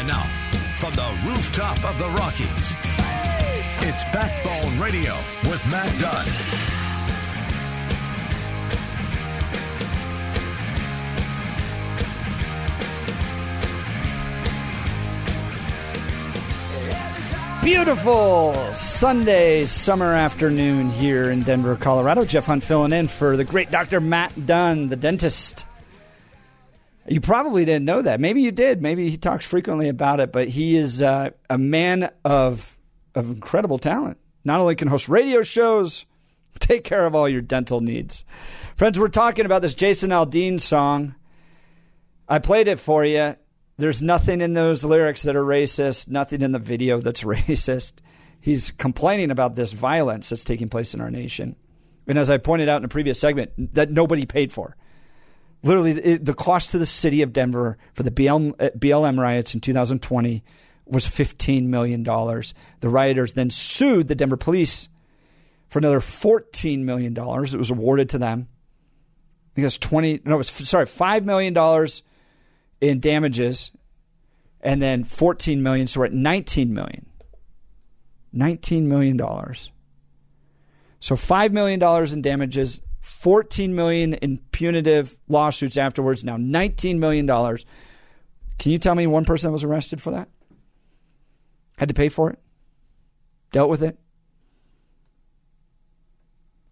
And now, from the rooftop of the Rockies, it's Backbone Radio with Matt Dunn. Beautiful Sunday summer afternoon here in Denver, Colorado. Jeff Hunt filling in for the great Dr. Matt Dunn, the dentist. You probably didn't know that. Maybe you did. Maybe he talks frequently about it, but he is uh, a man of of incredible talent. Not only can host radio shows, take care of all your dental needs. Friends, we're talking about this Jason Aldean song. I played it for you. There's nothing in those lyrics that are racist, nothing in the video that's racist. He's complaining about this violence that's taking place in our nation. And as I pointed out in a previous segment, that nobody paid for. Literally, it, the cost to the city of Denver for the BLM, uh, BLM riots in 2020 was $15 million. The rioters then sued the Denver police for another $14 million. It was awarded to them. I think it's 20, no, it was, sorry, $5 million in damages and then 14 million so we're at 19 million 19 million dollars so 5 million dollars in damages 14 million in punitive lawsuits afterwards now 19 million dollars can you tell me one person was arrested for that had to pay for it dealt with it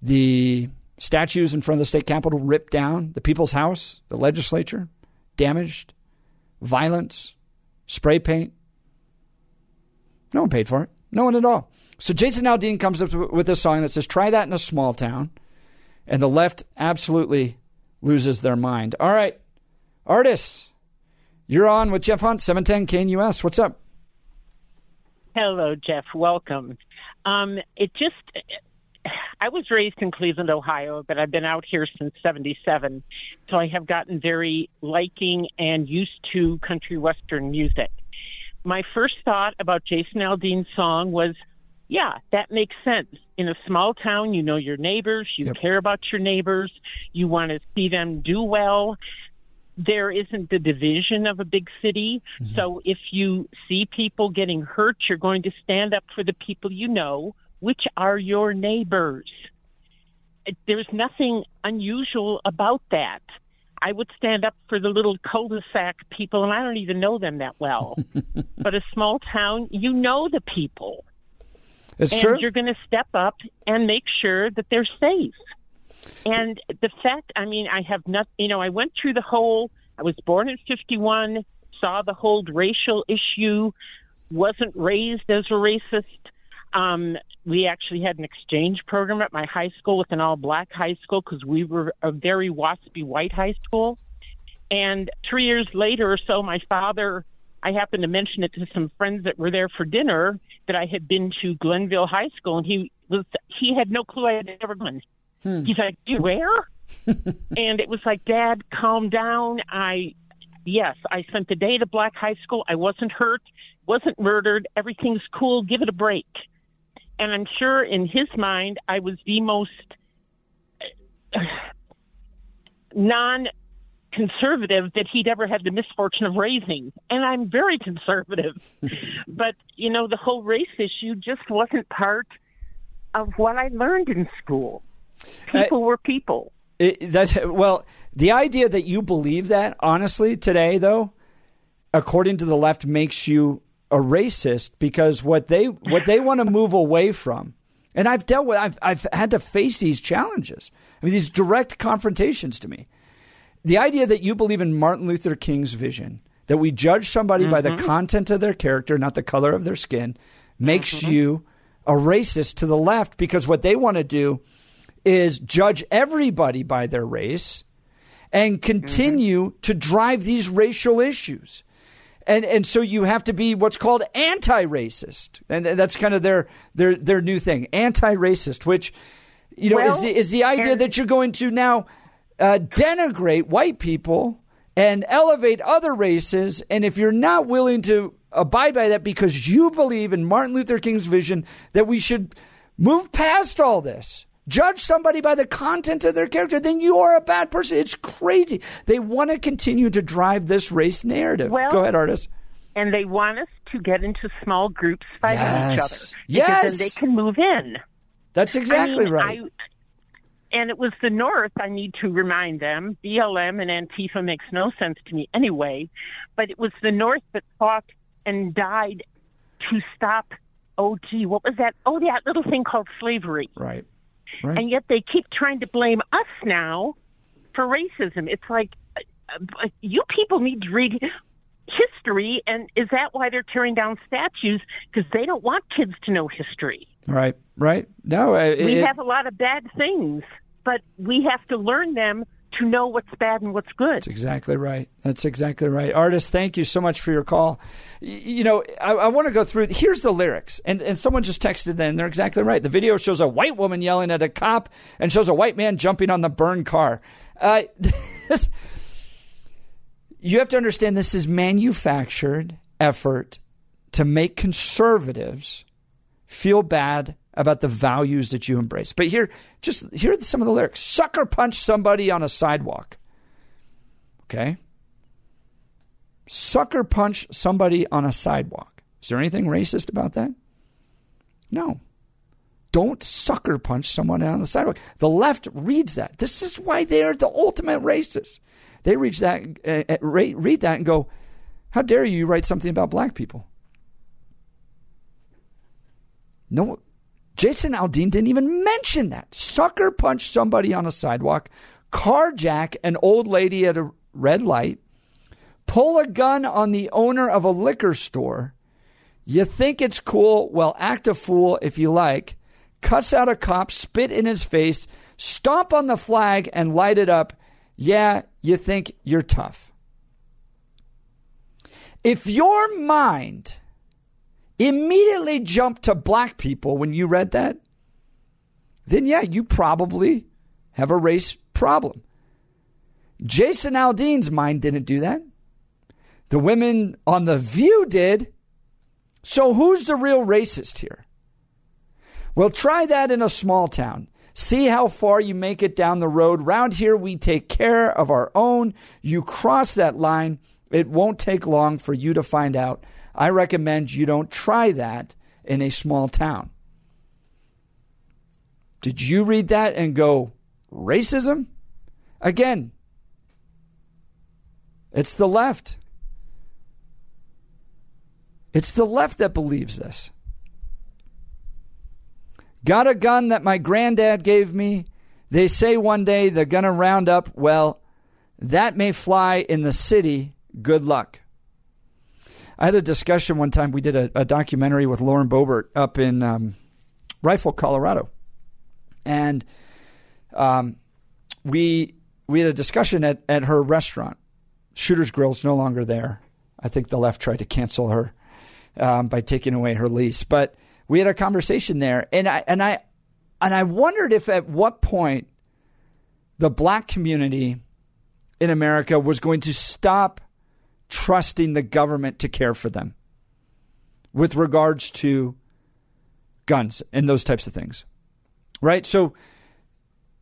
the statues in front of the state capitol ripped down the people's house the legislature damaged violence, spray paint. No one paid for it. No one at all. So Jason Aldean comes up with a song that says, try that in a small town. And the left absolutely loses their mind. All right, artists, you're on with Jeff Hunt, 710 KNUS. What's up? Hello, Jeff. Welcome. Um, it just I was raised in Cleveland, Ohio, but I've been out here since 77. So I have gotten very liking and used to country western music. My first thought about Jason Aldean's song was, yeah, that makes sense. In a small town, you know your neighbors, you yep. care about your neighbors, you want to see them do well. There isn't the division of a big city. Mm-hmm. So if you see people getting hurt, you're going to stand up for the people you know which are your neighbors. There's nothing unusual about that. I would stand up for the little cul-de-sac people, and I don't even know them that well. but a small town, you know the people. It's and true. you're going to step up and make sure that they're safe. And the fact, I mean, I have not, you know, I went through the whole, I was born in 51, saw the whole racial issue, wasn't raised as a racist. Um, we actually had an exchange program at my high school with an all black high school because we were a very waspy white high school. And three years later or so, my father, I happened to mention it to some friends that were there for dinner that I had been to Glenville High School, and he was he had no clue I had ever been. Hmm. He's like, "You where?" and it was like, "Dad, calm down. I, yes, I spent the day at a black high school. I wasn't hurt, wasn't murdered. Everything's cool. Give it a break." and I'm sure in his mind, I was the most non conservative that he'd ever had the misfortune of raising. And I'm very conservative. but, you know, the whole race issue just wasn't part of what I learned in school. People uh, were people. It, that, well, the idea that you believe that, honestly, today, though, according to the left, makes you a racist because what they what they want to move away from, and I've dealt with I've I've had to face these challenges. I mean these direct confrontations to me. The idea that you believe in Martin Luther King's vision that we judge somebody mm-hmm. by the mm-hmm. content of their character, not the color of their skin, makes mm-hmm. you a racist to the left because what they want to do is judge everybody by their race and continue to drive these racial issues. And, and so you have to be what's called anti-racist, and that's kind of their their their new thing, anti-racist, which you know is the, is the idea and- that you're going to now uh, denigrate white people and elevate other races, and if you're not willing to abide by that because you believe in Martin Luther King's vision that we should move past all this. Judge somebody by the content of their character, then you are a bad person. It's crazy. They want to continue to drive this race narrative. Well, Go ahead, artist. and they want us to get into small groups fighting each other because Yes. then they can move in. That's exactly I mean, right. I, and it was the North. I need to remind them. BLM and Antifa makes no sense to me anyway, but it was the North that fought and died to stop. Oh, gee, what was that? Oh, that little thing called slavery. right. Right. And yet they keep trying to blame us now for racism. It's like uh, uh, you people need to read history, and is that why they're tearing down statues? Because they don't want kids to know history. Right. Right. No, it, We it- have a lot of bad things, but we have to learn them to know what's bad and what's good. That's exactly right. That's exactly right. Artist, thank you so much for your call. You know, I, I want to go through. Here's the lyrics, and and someone just texted. Then they're exactly right. The video shows a white woman yelling at a cop, and shows a white man jumping on the burned car. Uh, this, you have to understand this is manufactured effort to make conservatives feel bad about the values that you embrace. But here, just here are some of the lyrics: "Sucker punch somebody on a sidewalk." Okay. Sucker punch somebody on a sidewalk. Is there anything racist about that? No. Don't sucker punch someone on the sidewalk. The left reads that. This is why they're the ultimate racists. They reach that, uh, uh, read that, and go, "How dare you write something about black people?" No, Jason Aldean didn't even mention that. Sucker punch somebody on a sidewalk, carjack an old lady at a red light, pull a gun on the owner of a liquor store. You think it's cool? Well, act a fool if you like. Cuss out a cop, spit in his face, stomp on the flag, and light it up. Yeah, you think you're tough. If your mind immediately jumped to black people when you read that, then yeah, you probably have a race problem. Jason Aldean's mind didn't do that. The women on The View did. So who's the real racist here? Well, try that in a small town. See how far you make it down the road. Round here, we take care of our own. You cross that line, it won't take long for you to find out. I recommend you don't try that in a small town. Did you read that and go, racism? Again, it's the left. It's the left that believes this. Got a gun that my granddad gave me. They say one day they're going to round up. Well, that may fly in the city. Good luck. I had a discussion one time. We did a, a documentary with Lauren Boebert up in um, Rifle, Colorado, and um, we we had a discussion at, at her restaurant. Shooter's Grill's no longer there. I think the left tried to cancel her um, by taking away her lease, but we had a conversation there, and I and I and I wondered if at what point the black community in America was going to stop trusting the government to care for them with regards to guns and those types of things. Right? So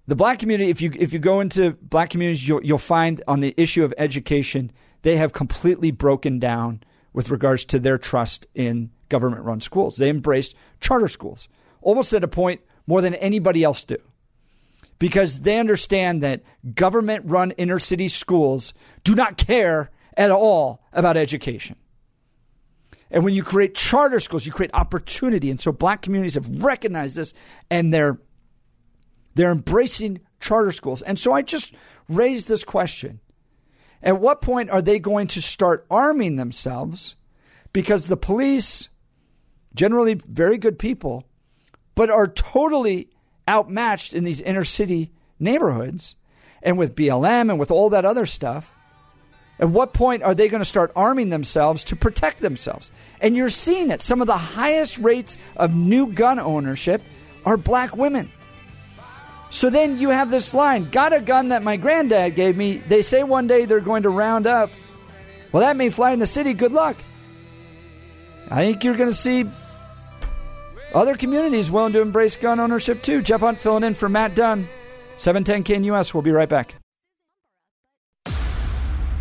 the black community if you if you go into black communities you'll, you'll find on the issue of education they have completely broken down with regards to their trust in government run schools. They embraced charter schools almost at a point more than anybody else do because they understand that government run inner city schools do not care at all about education. And when you create charter schools, you create opportunity. And so black communities have recognized this and they're they're embracing charter schools. And so I just raised this question. At what point are they going to start arming themselves? Because the police, generally very good people, but are totally outmatched in these inner city neighborhoods. and with BLM and with all that other stuff. At what point are they going to start arming themselves to protect themselves? And you're seeing it. Some of the highest rates of new gun ownership are black women. So then you have this line Got a gun that my granddad gave me. They say one day they're going to round up. Well, that may fly in the city. Good luck. I think you're going to see other communities willing to embrace gun ownership too. Jeff Hunt filling in for Matt Dunn. 710 KNUS. We'll be right back.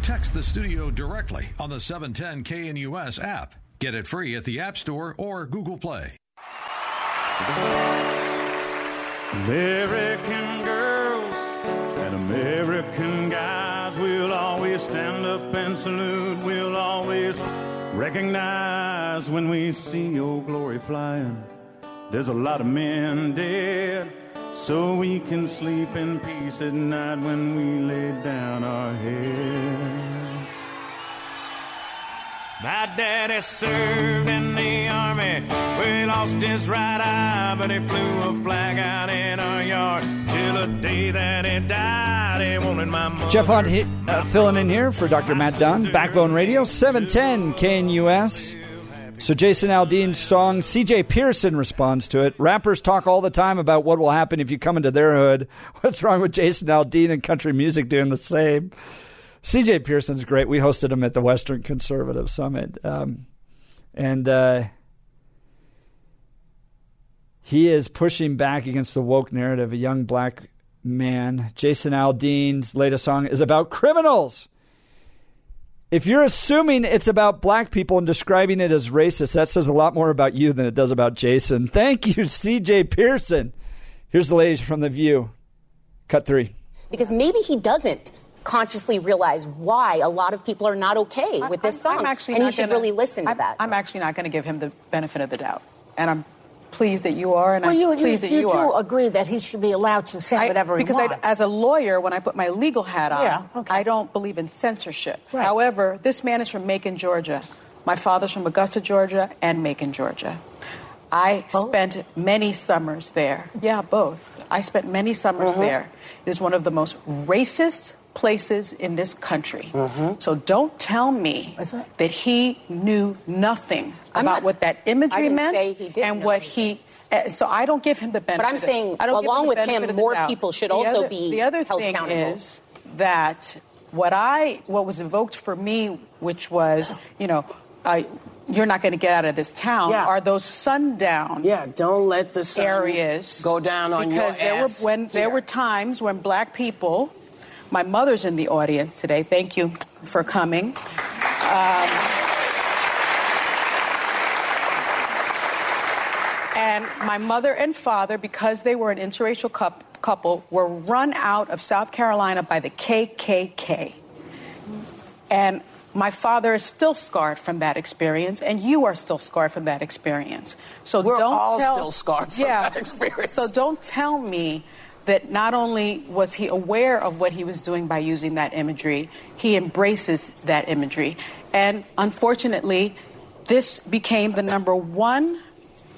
Text the studio directly on the 710 KNUS app. Get it free at the App Store or Google Play. American girls and American guys will always stand up and salute. We'll always recognize when we see old glory flying. There's a lot of men dead, so we can sleep in peace at night when we lay down our heads. My daddy served in the army. We lost his right eye, but he flew a flag out in our yard. Till the day that he died, he wanted my mother. Jeff Hunt uh, filling in here for Dr. Matt Dunn, Backbone Radio, 710 KNUS. So Jason Aldean's song, CJ Pearson responds to it. Rappers talk all the time about what will happen if you come into their hood. What's wrong with Jason Aldean and country music doing the same? CJ Pearson's great. We hosted him at the Western Conservative Summit. Um, and uh, he is pushing back against the woke narrative. A young black man, Jason Aldean's latest song is about criminals. If you're assuming it's about black people and describing it as racist, that says a lot more about you than it does about Jason. Thank you, CJ Pearson. Here's the latest from The View. Cut three. Because maybe he doesn't consciously realize why a lot of people are not okay with this I'm- song. I'm actually and he not should gonna- really listen to I'm, that. I'm actually not going to give him the benefit of the doubt. And I'm pleased that you are, and Well, I'm you, you, pleased that you you, do are. agree that he should be allowed to say I- whatever he I, wants. Because as a lawyer, when I put my legal hat on, Yeah, okay. I don't believe in censorship. Right. However, this man is from Macon, Georgia. My father's from Augusta, Georgia, and Macon, Georgia. I spent many summers there. Yeah, both. I spent many summers Mm-hmm. there. It is one of the most racist places in this country. Mm-hmm. So don't tell me that he knew nothing I'm about not- what that imagery I meant say he didn't and what he. uh, So I don't give him the benefit. But I'm of- saying, I don't along with him, of more people should The also other- be The other held thing accountable. is that what I what was evoked for me, which was you know, uh, you're not going to get out of this town, Yeah. are those sundown Yeah, don't let the sun areas go down on because your there ass were when there were times when black people. My mother's in the audience today. Thank you for coming. Um, And my mother and father, because they were an interracial coup- couple, were run out of South Carolina by the KKK. And my father is still scarred from that experience, and you are still scarred from that experience. So We're don't all tell, still scarred from yeah, that experience. So don't tell me that not only was he aware of what he was doing by using that imagery, he embraces that imagery. And unfortunately, this became the number one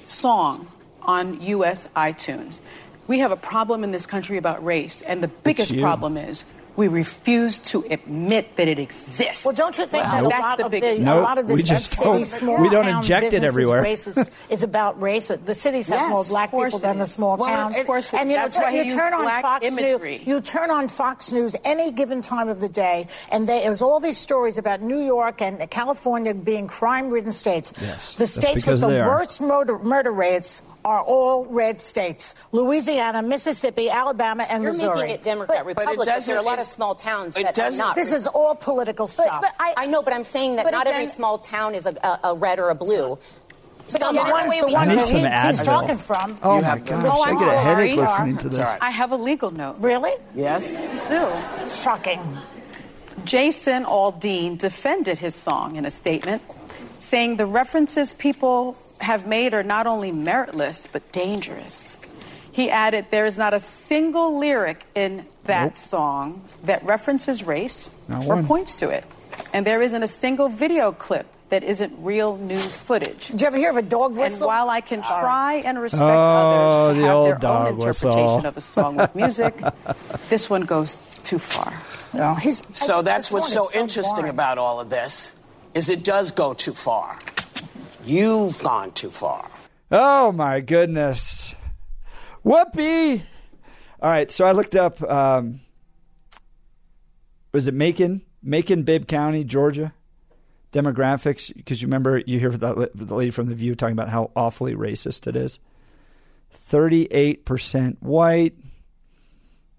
song on U.S. iTunes. We have a problem in this country about race, and the biggest problem is we refuse to admit that it exists. Well, don't you think that a That's lot the of the, biggest a Nope, lot of this we just city, don't- small we don't town inject it everywhere. Races, is about race. The cities have Yes, more black people than the small Well, towns. of course and is. you know, That's why you turn on Fox imagery. News. You turn on Fox News any given time of the day, and they, there's all these stories about New York and California being crime-ridden states. Yes, the states with the worst murder, murder rates are all red states: Louisiana, Mississippi, Alabama, and You're Missouri. making it Democrat, but it Republican. There are a lot of small towns it that are doesn't- not. This is all political stuff. But I, I know, but I'm saying that But not every small town is a, a, a red or a blue. But Some the are. ones, the I ones need that some he, he's talking from. Oh You my have- gosh, Oh, I I'm get a headache sorry. listening to this. Sorry. I have a legal note. Really? Yes. I do. Shocking. Jason Aldean defended his song in a statement, saying the references people have made are not only meritless, but dangerous. He added, There is not a single lyric in that Nope. song that references race Not or one. points to it. And there isn't a single video clip that isn't real news footage. Did you ever hear of a dog whistle? And while I can try and respect Oh, others to the have their dog own whistle. interpretation of a song with music, this one goes too far. No, he's, So I- that's what's so one interesting boring. about all of this is it does go too far. You've gone too far. Oh my goodness. Whoopi. All right, so I looked up um, was it Macon? Macon, Bibb County, Georgia. Demographics, because you remember you hear the, the lady from the View talking about how awfully racist it is. Thirty-eight percent white,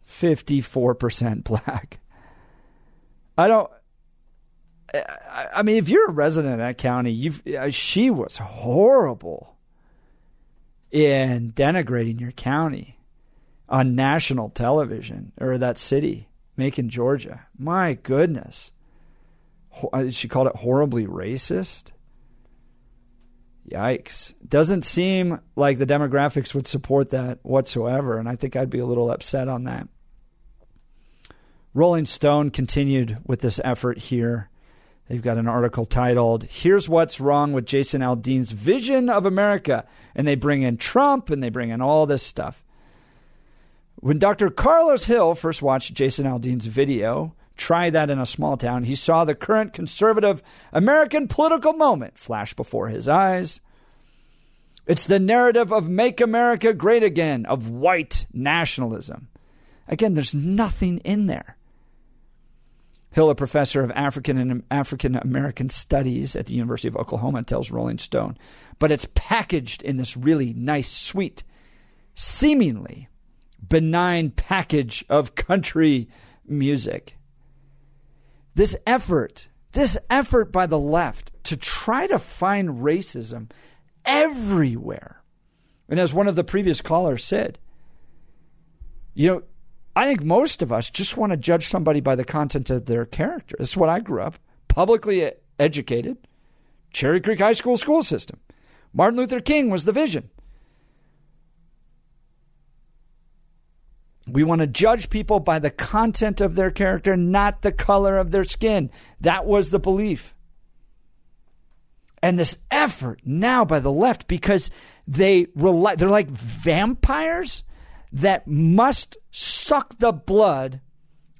fifty-four percent black. I don't. I, mean, if you're a resident of that county, you've uh, she was horrible in denigrating your county on national television or that city, Macon, Georgia. My goodness. Uh, She called it horribly racist. Yikes. Doesn't seem like the demographics would support that whatsoever, and I think I'd be a little upset on that. Rolling Stone continued with this effort here. They've got an article titled, Here's What's Wrong with Jason Aldean's Vision of America. And they bring in Trump and they bring in all this stuff. When Dr. Karlos Hill first watched Jason Aldean's video, Try That in a Small Town, he saw the current conservative American political moment flash before his eyes. It's the narrative of Make America Great Again, of white nationalism. Again, there's nothing in there. Hill, a professor of African and African American studies at the University of Oklahoma, tells Rolling Stone, but it's packaged in this really nice, sweet, seemingly benign package of country music. This effort, this effort by the left to try to find racism everywhere. And as one of the previous callers said, you know, I think most of us just want to judge somebody by the content of their character. That's what I grew up publicly educated, Cherry Creek High School school system. Martin Luther King was the vision. We want to judge people by the content of their character, not the color of their skin. That was the belief. And this effort now by the left, because they rely, they're like vampires that must suck the blood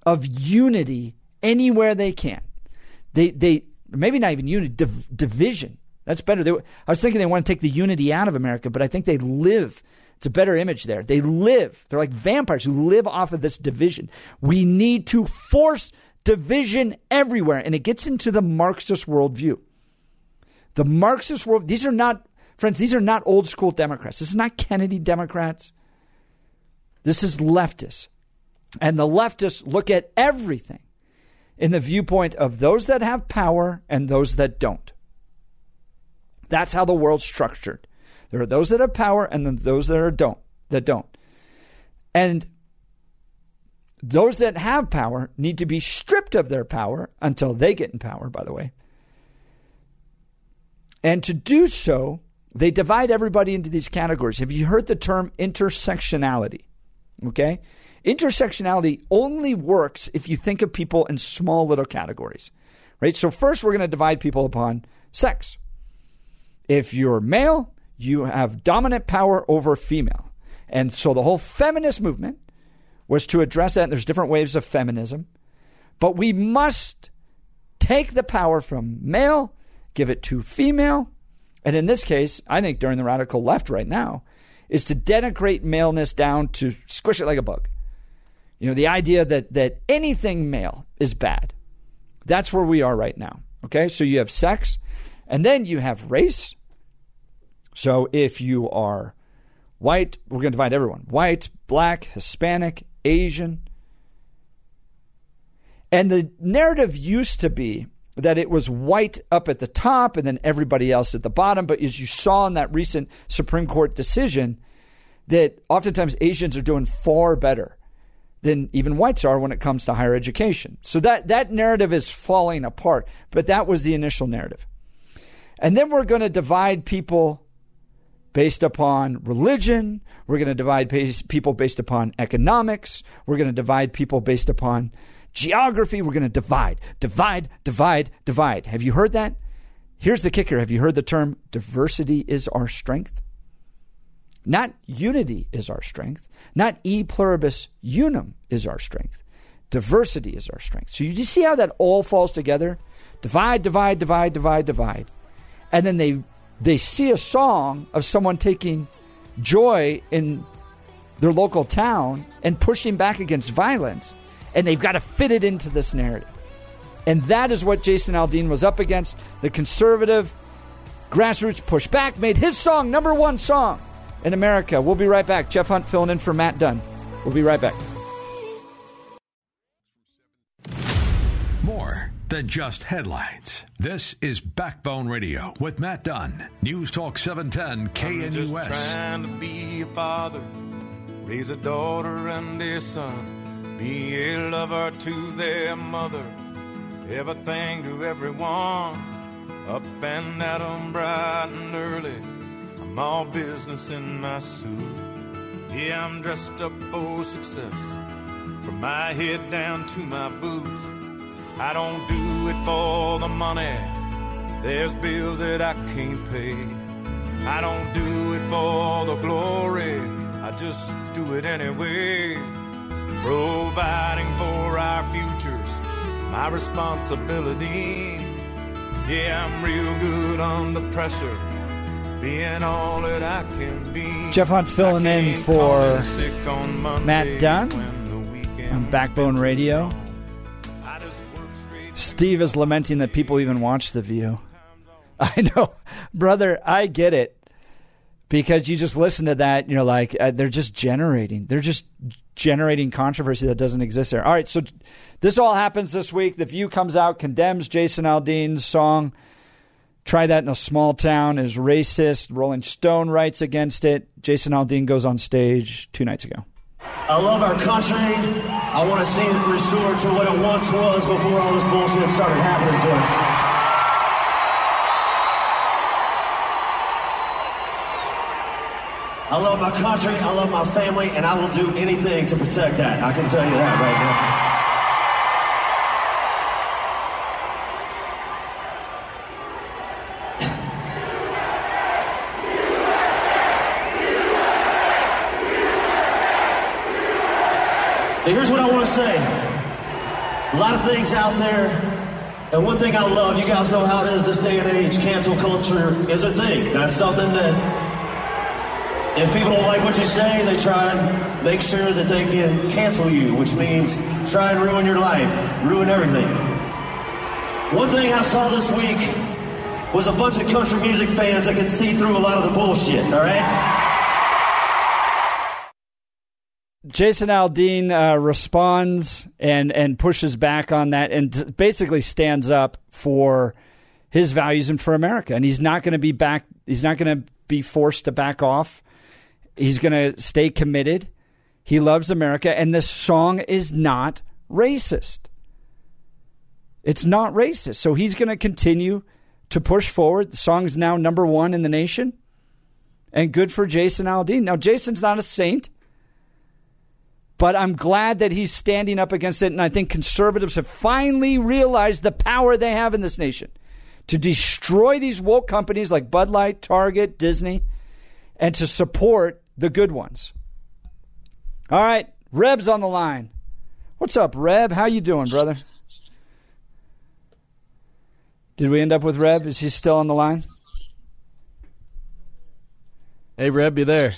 of unity anywhere they can. They, they maybe not even unity, div- division. That's better. They, I was thinking they want to take the unity out of America, but I think they live. It's a better image there. They live. They're like vampires who live off of this division. We need to force division everywhere, and it gets into the Marxist worldview. The Marxist world. These are not, friends. These are not old school Democrats. This is not Kennedy Democrats. This is leftists. And the leftists look at everything in the viewpoint of those that have power and those that don't. That's how the world's structured. There are those that have power and then those that are don't that don't. And those that have power need to be stripped of their power until they get in power, by the way. And to do so, they divide everybody into these categories. Have you heard the term intersectionality? Okay? Intersectionality only works if you think of people in small little categories, right? So, first, we're going to divide people upon sex. If you're male, you have dominant power over female. And so, the whole feminist movement was to address that. And there's different waves of feminism. But we must take the power from male, give it to female. And in this case, I think during the radical left right now, is to denigrate maleness down to squish it like a bug. You know, the idea that that anything male is bad. That's where we are right now. Okay? So you have sex and then you have race. So if you are white, we're going to divide everyone. White, black, Hispanic, Asian. And the narrative used to be that it was white up at the top and then everybody else at the bottom. But as you saw in that recent Supreme Court decision, that oftentimes Asians are doing far better than even whites are when it comes to higher education. So that, that narrative is falling apart, but that was the initial narrative. And then we're going to divide people based upon religion. We're going to divide people based upon economics. We're going to divide people based upon geography. We're going to divide, divide, divide, divide. Have you heard that? Here's the kicker. Have you heard the term diversity is our strength? Not unity is our strength. Not e pluribus unum is our strength. Diversity is our strength. So you just see how that all falls together? Divide, divide, divide, divide, divide. And then they they see a song of someone taking joy in their local town and pushing back against violence, and they've got to fit it into this narrative. And that is what Jason Aldean was up against. The conservative grassroots pushback made his song number one song in America. We'll be right back. Jeff Hunt filling in for Matt Dunn. We'll be right back. More than just headlines. This is Backbone Radio with Matt Dunn. News Talk 710 I'm just KNUS. trying to be a father, raise a daughter and a son, be a lover to their mother, everything to everyone. Up and at 'em bright and early, I'm all business in my suit. Yeah, I'm dressed up for success, from my head down to my boots. I don't do it for the money. There's bills that I can't pay. I don't do it for the glory. I just do it anyway. Providing for our futures, my responsibility. Yeah, I'm real good under pressure. Being all that I can be. Jeff Hunt filling in for Matt Dunn when the weekend on Backbone Radio. Steve is lamenting that people even watch The View. I know, brother, I get it. Because you just listen to that and you're like, uh, they're just generating. They're just generating controversy that doesn't exist there. All right, so this all happens this week. The View comes out, condemns Jason Aldean's song. Try that in a small town is racist. Rolling Stone writes against it. Jason Aldean goes on stage two nights ago. I love our country. I want to see it restored to what it once was before all this bullshit started happening to us. I love my country, I love my family, and I will do anything to protect that. I can tell you that right now. Here's what I want to say. A lot of things out there, and one thing I love, you guys know how it is this day and age, cancel culture is a thing. That's something that if people don't like what you say, they try and make sure that they can cancel you, which means try and ruin your life, ruin everything. One thing I saw this week was a bunch of country music fans that could see through a lot of the bullshit, all right? Jason Aldean uh, responds and and pushes back on that and t- basically stands up for his values and for America. And he's not going to be back. He's not going to be forced to back off. He's going to stay committed. He loves America, and this song is not racist. It's not racist. So he's going to continue to push forward. The song is now number one in the nation, and good for Jason Aldean. Now, Jason's not a saint. But I'm glad that he's standing up against it. And I think conservatives have finally realized the power they have in this nation to destroy these woke companies like Bud Light, Target, Disney, and to support the good ones. All right, Reb's on the line. What's up, Reb? How you doing, brother? Did we end up with Reb? Is he still on the line? Hey, Reb, you there?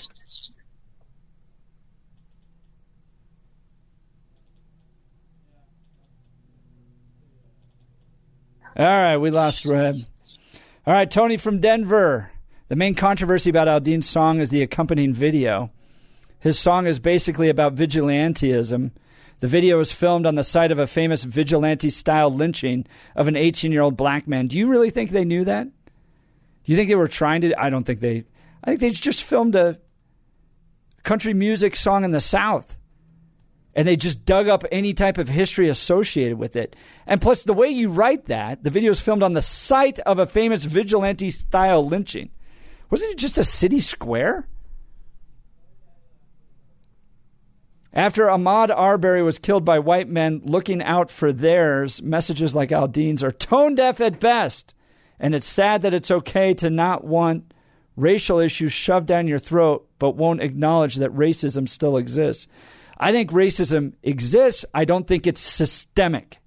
All right, we lost Reb. All right, Tony from Denver. The main controversy about Aldean's song is the accompanying video. His song is basically about vigilantism. The video was filmed on the site of a famous vigilante style lynching of an 18 year old black man. Do you really think they knew that? Do you think they were trying to? I don't think they. I think they just filmed a country music song in the South and they just dug up any type of history associated with it. And plus, the way you write that, the video was filmed on the site of a famous vigilante style lynching. Wasn't it just a city square? After Ahmaud Arbery was killed by white men looking out for theirs, messages like Aldean's are tone deaf at best. And it's sad that it's okay to not want racial issues shoved down your throat, but won't acknowledge that racism still exists. I think racism exists. I don't think it's systemic.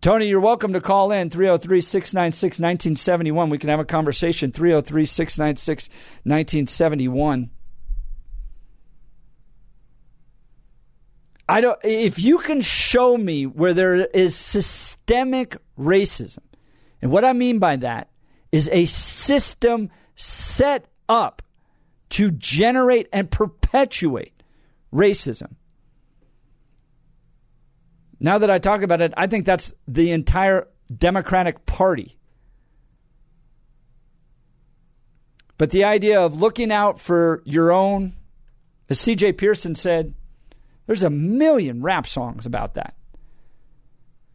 Tony, you're welcome to call in 303 696 1971. We can have a conversation 303 696 1971. I don't if you can show me where there is systemic racism. And what I mean by that is a system set up to generate and perpetuate racism. Now that I talk about it, I think that's the entire Democratic Party. But the idea of looking out for your own, as CJ Pearson said, there's a million rap songs about that.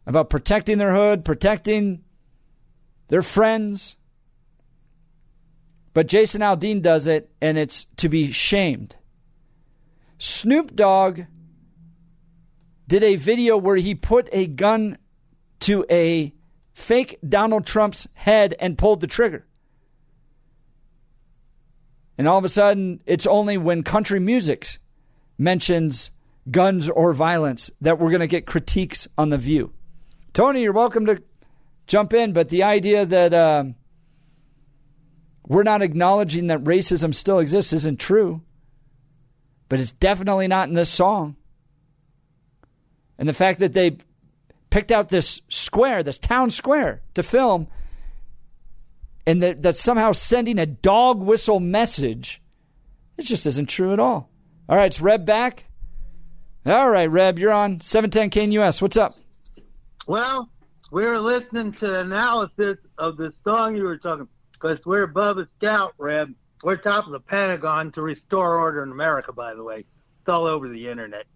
About protecting their hood, protecting their friends. But Jason Aldean does it, and it's to be shamed. Snoop Dogg did a video where he put a gun to a fake Donald Trump's head and pulled the trigger. And all of a sudden, it's only when country music mentions guns or violence that we're going to get critiques on The View. Tony, you're welcome to jump in, but the idea that uh, we're not acknowledging that racism still exists isn't true. But it's definitely not in this song. And the fact that they picked out this square, this town square, to film, and that that's somehow sending a dog whistle message, it just isn't true at all. All right, it's Reb back. All right, Reb, you're on 710 KNUS. What's up? Well, we were listening to the analysis of the song you were talking because we're above a scout, Reb. We're top of the Pentagon to restore order in America, by the way. It's all over the internet.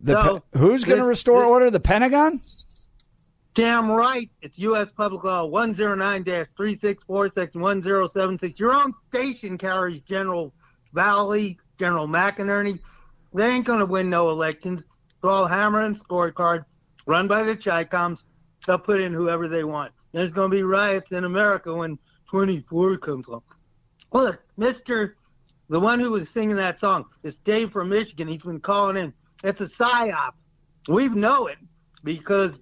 The So, pe- who's going to restore this- order? The Pentagon? Damn right. It's U.S. Public Law 109-364, Section 1076. Your own station carries General Vallely, General McInerney. They ain't going to win no elections. It's all hammer and scorecard run by the Chicoms. They'll put in whoever they want. There's going to be riots in America when 24 comes along. Look, Mr. The one who was singing that song is Dave from Michigan. He's been calling in. It's a psyop. We know it because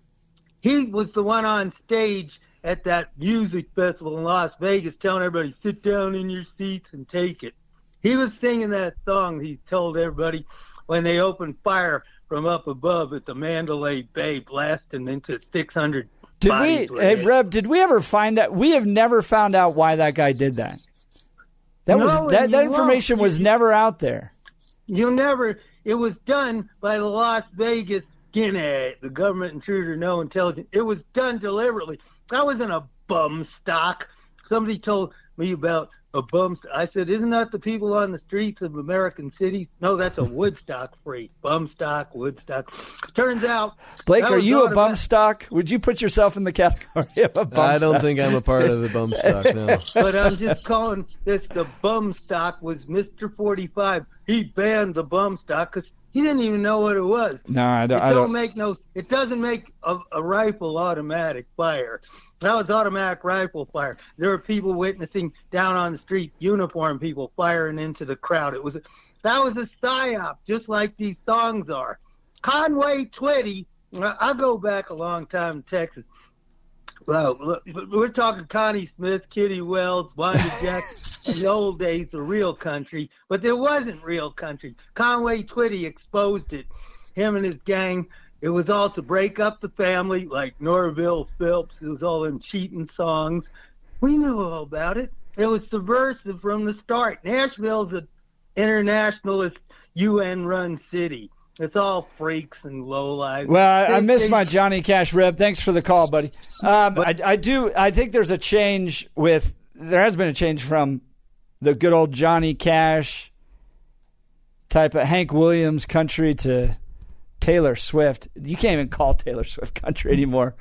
he was the one on stage at that music festival in Las Vegas telling everybody, sit down in your seats and take it. He was singing that song, he told everybody, when they opened fire from up above at the Mandalay Bay, blasting into 600 Did we, hey. Reb, did we ever find that? We have never found out why that guy did that. That No, was that, that information won't. was never out there. You'll never. It was done by the Las Vegas skinhead, the government intruder, no intelligence. It was done deliberately. I wasn't a bum stock. Somebody told me about a bum. St- I said, "Isn't that the people on the streets of American cities?" No, that's a Woodstock phrase. Bum stock, Woodstock. Turns out, Blake, are you a automatic- bum stock? Would you put yourself in the category of a bum I don't think I'm a part of the bum stock, no. but I'm just calling this the bum stock was Mr. 45. He banned the bum stock because he didn't even know what it was. No, I don't. it I don't. make no. It doesn't make a, a rifle automatic fire. That was automatic rifle fire. There were people witnessing down on the street, uniform people firing into the crowd. It was that was a psyop, just like these songs are. Conway Twitty. I I go back a long time in Texas. Well, we're talking Connie Smith, Kitty Wells, Wanda Jackson, in the old days, the real country. But there wasn't real country. Conway Twitty exposed it. Him and his gang. It was all to break up the family, like Norville Phillips. It was all them cheating songs. We knew all about it. It was subversive from the start. Nashville's an internationalist, UN-run city. It's all freaks and lowlives. Well, I, I missed my Johnny Cash Reb. Thanks for the call, buddy. Um, I, I do. I think there's a change with. There has been a change from the good old Johnny Cash type of Hank Williams country to Taylor Swift. You can't even call Taylor Swift country anymore.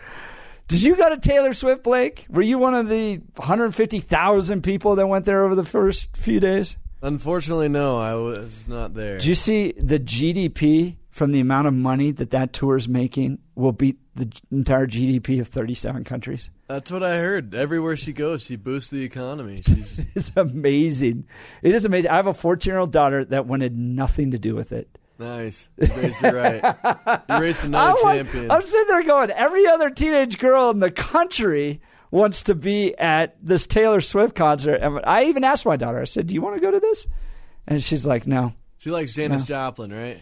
Did you go to Taylor Swift, Blake? Were you one of the 150,000 people that went there over the first few days? Unfortunately, no, I was not there. Do you see the GDP from the amount of money that that tour is making will beat the entire GDP of 37 countries. That's what I heard. Everywhere she goes, she boosts the economy. She's It's amazing. It is amazing. I have a 14 year old daughter that wanted nothing to do with it. Nice. You raised her right. You raised another I want- champion. I'm sitting there going, every other teenage girl in the country wants to be at this Taylor Swift concert. And I even asked my daughter, I said, Do you want to go to this? And she's like, No. She likes Janis Joplin, right?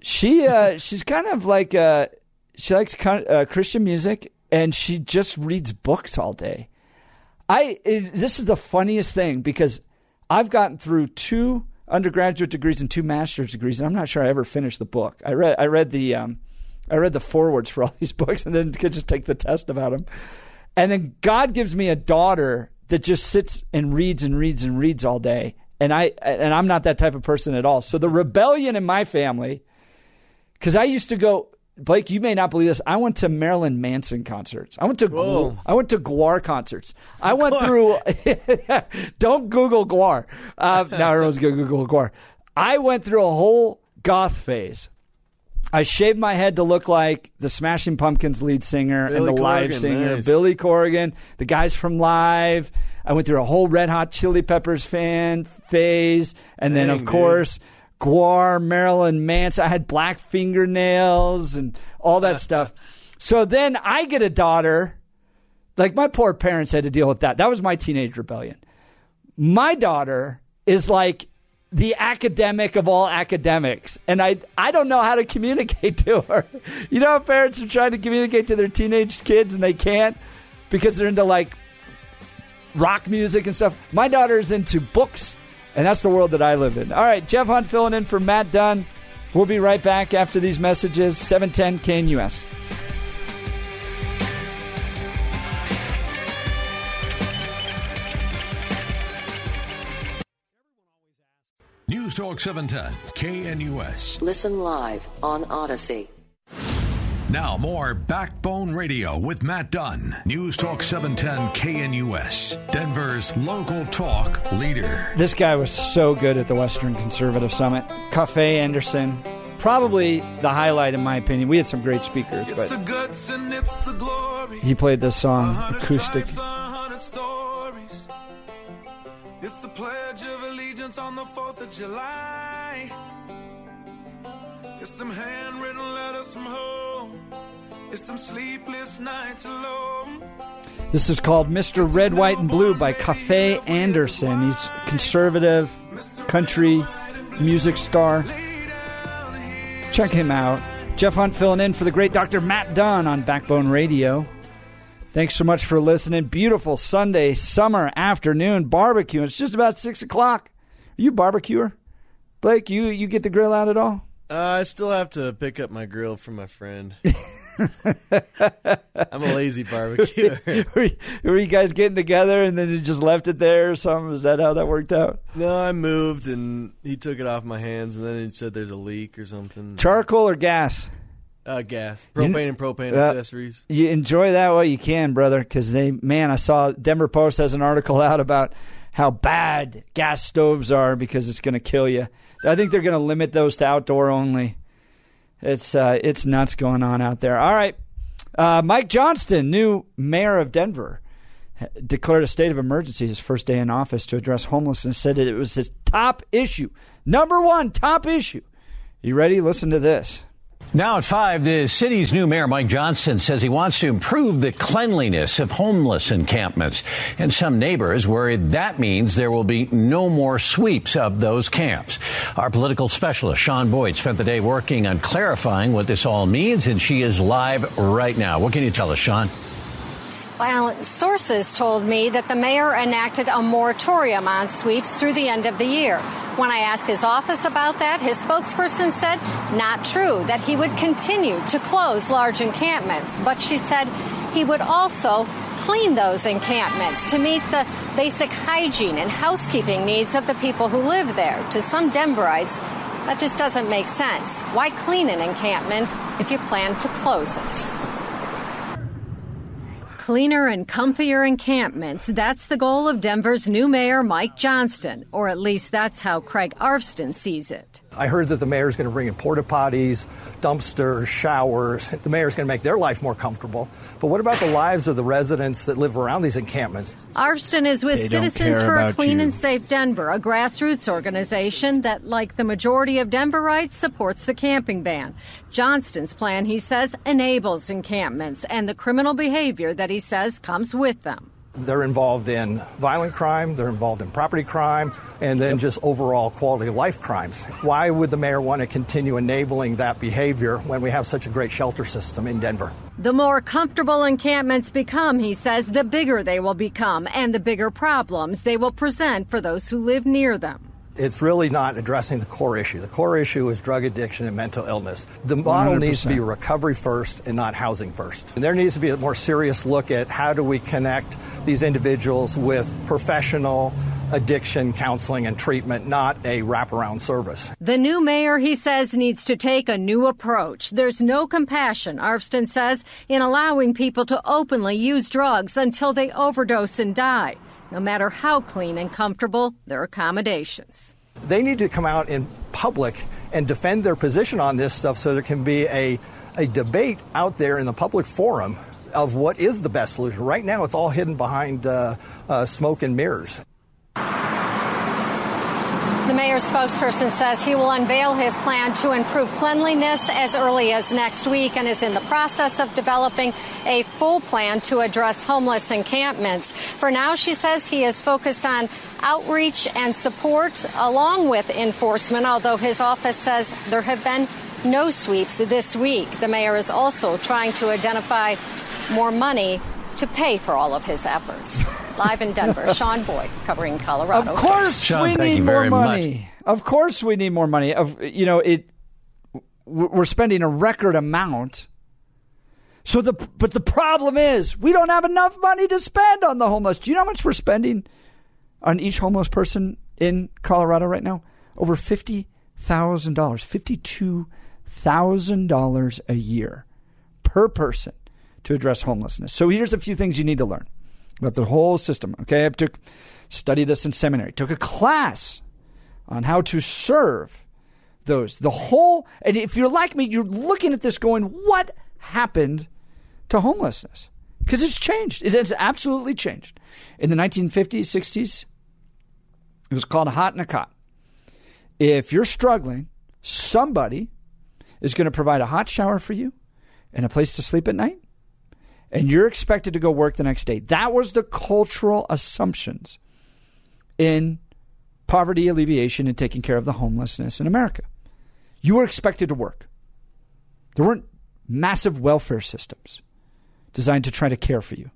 She uh, she's kind of like uh, she likes con- uh, Christian music and she just reads books all day. I it, this is the funniest thing because I've gotten through two undergraduate degrees and two master's degrees, and I'm not sure I ever finished the book. I read I read the um, I read the forewords for all these books, and then could just take the test about them. And then God gives me a daughter that just sits and reads and reads and reads all day, and I and I'm not that type of person at all. So the rebellion in my family, because I used to go. Blake, you may not believe this. I went to Marilyn Manson concerts. I went to Whoa. I went to Gwar concerts. I went through. don't Google Gwar. Uh, now everyone's to Google Gwar. I went through a whole goth phase. I shaved my head to look like the Smashing Pumpkins lead singer Billy and the live singer, nice. Billy Corgan, the guys from Live. I went through a whole Red Hot Chili Peppers fan phase, and then of dude. course Gwar, Marilyn Manson. I had black fingernails and all that stuff. So then I get a daughter. Like my poor parents had to deal with that. That was my teenage rebellion. My daughter is like the academic of all academics, and I I don't know how to communicate to her. You know, how parents are trying to communicate to their teenage kids and they can't because they're into like rock music and stuff. My daughter is into books, and that's the world that I live in. All right, Jeff Hunt filling in for Matt Dunn. We'll be right back after these messages. 710 KNUS. News Talk 710, KNUS. Listen live on Odyssey. Now more Backbone Radio with Matt Dunn. News Talk 710 KNUS, Denver's local talk leader. This guy was so good at the Western Conservative Summit. Coffey Anderson, probably the highlight in my opinion. We had some great speakers, It's the but guts and it's the glory. he played this song acoustic. stripes, a hundred stories. It's the pledge of allegiance on the 4th of July. It's them handwritten letters from home. It's them sleepless nights alone. This is called Mr. Red, White, and Blue by Coffey Anderson. He's conservative, country, music star. Check him out. Jeff Hunt filling in for the great Dr. Matt Dunn on Backbone Radio. Thanks so much for listening. Beautiful Sunday, summer afternoon barbecue. It's just about 6 o'clock. Are you barbecuer? Blake, you, you get the grill out at all? Uh, I still have to pick up my grill from my friend. I'm a lazy barbecuer. were, you, were you guys getting together and then you just left it there or something? Is that how that worked out? No, I moved and he took it off my hands, and then he said there's a leak or something. Charcoal or gas? Uh, gas, propane and propane Uh, accessories. You enjoy that while you can, brother, because they, man, I saw Denver Post has an article out about how bad gas stoves are because it's going to kill you. I think they're going to limit those to outdoor only. It's uh, it's nuts going on out there. All right, uh, Mike Johnston, new mayor of Denver, declared a state of emergency his first day in office to address homelessness. Said that it was his top issue, number one top issue. You ready? Listen to this. Now at 5, the city's new mayor, Mike Johnston, says he wants to improve the cleanliness of homeless encampments. And some neighbors worry that means there will be no more sweeps of those camps. Our political specialist, Shaun Boyd, spent the day working on clarifying what this all means, and she is live right now. What can you tell us, Shaun? Well, sources told me that the mayor enacted a moratorium on sweeps through the end of the year. When I asked his office about that, his spokesperson said not true, that he would continue to close large encampments. But she said he would also clean those encampments to meet the basic hygiene and housekeeping needs of the people who live there. To some Denverites, that just doesn't make sense. Why clean an encampment if you plan to close it? Cleaner and comfier encampments. That's the goal of Denver's new mayor, Mike Johnston, or at least that's how Craig Arvston sees it. I heard that the mayor's going to bring in porta potties, dumpsters, showers. The mayor's going to make their life more comfortable. But what about the lives of the residents that live around these encampments? Arvston is with They Citizens for a Clean you. and Safe Denver, a grassroots organization that, like the majority of Denverites, supports the camping ban. Johnston's plan, he says, enables encampments and the criminal behavior that he says comes with them. They're involved in violent crime, they're involved in property crime, and then just overall quality of life crimes. Why would the mayor want to continue enabling that behavior when we have such a great shelter system in Denver? The more comfortable encampments become, he says, the bigger they will become and the bigger problems they will present for those who live near them. It's really not addressing the core issue. The core issue is drug addiction and mental illness. The model needs to be recovery first and not housing first. And there needs to be a more serious look at how do we connect these individuals with professional addiction counseling and treatment, not a wraparound service. The new mayor, he says, needs to take a new approach. There's no compassion, Arvston says, in allowing people to openly use drugs until they overdose and die, no matter how clean and comfortable their accommodations. They need to come out in public and defend their position on this stuff so there can be a, a debate out there in the public forum of what is the best solution. Right now, it's all hidden behind uh, uh, smoke and mirrors. The mayor's spokesperson says he will unveil his plan to improve cleanliness as early as next week and is in the process of developing a full plan to address homeless encampments. For now, she says he is focused on outreach and support along with enforcement, although his office says there have been no sweeps this week. The mayor is also trying to identify more money to pay for all of his efforts. Live in Denver, Shaun Boyd covering Colorado. Of course, we need more money. Of course, we need more money. Of you know, it. We're spending a record amount. So the but the problem is we don't have enough money to spend on the homeless. Do you know how much we're spending on each homeless person in Colorado right now? Over fifty thousand dollars, fifty-two thousand dollars a year per person to address homelessness. So here's a few things you need to learn about the whole system. Okay, I took studied this in seminary. Took a class on how to serve those. The whole and if you're like me, you're looking at this going, what happened to homelessness? Because it's changed. It has absolutely changed. In the 1950s, 60s, it was called a hot and a cot. If you're struggling, somebody is going to provide a hot shower for you and a place to sleep at night and you're expected to go work the next day. That was the cultural assumptions in poverty alleviation and taking care of the homelessness in America. You were expected to work. There weren't massive welfare systems designed to try to care for you.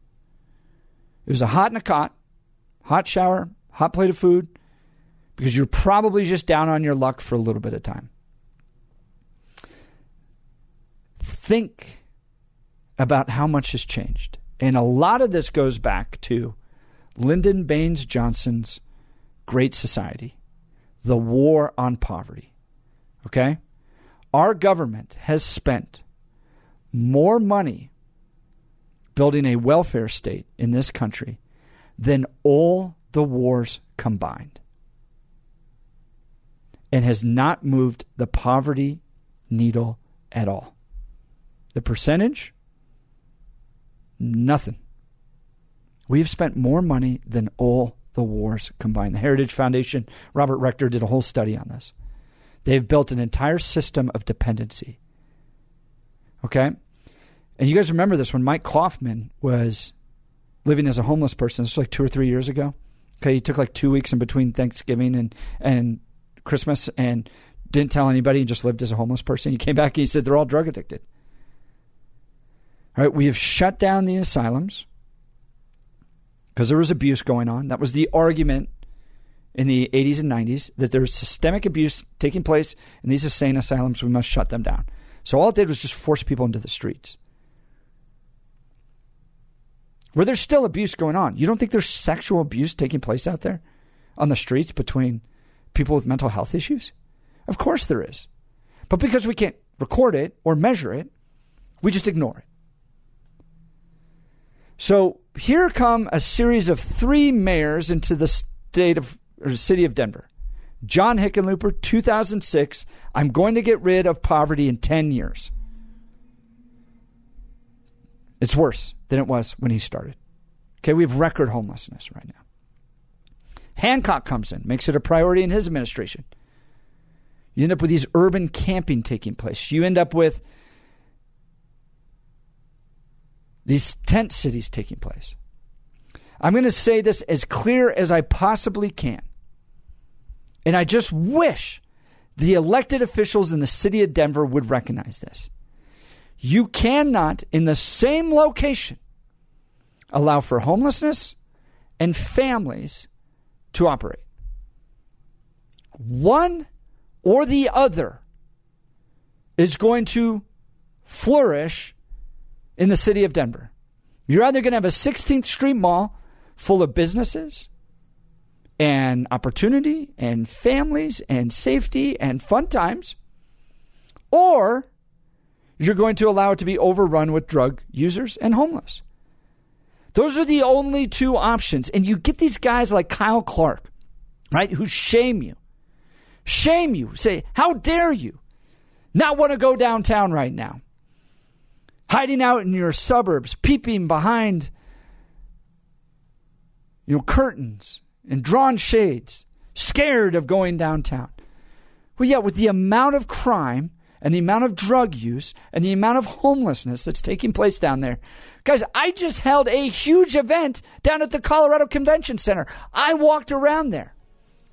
It was a hot and a cot, hot shower, hot plate of food, because you're probably just down on your luck for a little bit of time. Think about how much has changed. And a lot of this goes back to Lyndon Baines Johnson's Great Society, the war on poverty. Okay? Our government has spent more money building a welfare state in this country than all the wars combined and has not moved the poverty needle at all. The percentage Nothing. We have spent more money than all the wars combined. The Heritage Foundation, Robert Rector did a whole study on this. They've built an entire system of dependency. Okay? And you guys remember this when Mike Coffman was living as a homeless person. This was like two or three years ago. Okay, he took like two weeks in between Thanksgiving and, and Christmas and didn't tell anybody and just lived as a homeless person. He came back and he said they're all drug addicted. Right, we have shut down the asylums because there was abuse going on. That was the argument in the 80s and 90s that there was systemic abuse taking place in these insane asylums. We must shut them down. So all it did was just force people into the streets. Where there's still abuse going on. You don't think there's sexual abuse taking place out there on the streets between people with mental health issues? Of course there is. But because we can't record it or measure it, we just ignore it. So here come a series of three mayors into the state of or city of Denver. John Hickenlooper, 2006. I'm going to get rid of poverty in 10 years. It's worse than it was when he started. Okay, we have record homelessness right now. Hancock comes in, makes it a priority in his administration. You end up with these urban camping taking place. You end up with these tent cities taking place. I'm going to say this as clear as I possibly can. And I just wish the elected officials in the city of Denver would recognize this. You cannot, in the same location, allow for homelessness and families to operate. One or the other is going to flourish in the city of Denver. You're either going to have a 16th Street Mall full of businesses and opportunity and families and safety and fun times, or you're going to allow it to be overrun with drug users and homeless. Those are the only two options. And you get these guys like Kyle Clark, right, who shame you. Shame you. Say, how dare you not want to go downtown right now? Hiding out in your suburbs, peeping behind you know, curtains and drawn shades, scared of going downtown. Well, yeah, with the amount of crime and the amount of drug use and the amount of homelessness that's taking place down there. Guys, I just held a huge event down at the Colorado Convention Center. I walked around there.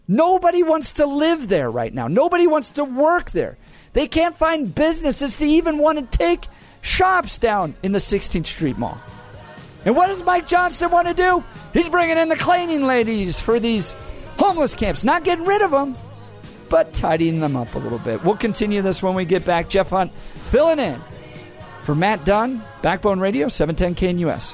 Nobody wants to live there right now. Nobody wants to work there. They can't find businesses to even want to take shops down in the 16th Street Mall. And what does Mike Johnston want to do? He's bringing in the cleaning ladies for these homeless camps, not getting rid of them, but tidying them up a little bit. We'll continue this when we get back. Jeff Hunt filling in for Matt Dunn, Backbone Radio, 710 KNUS.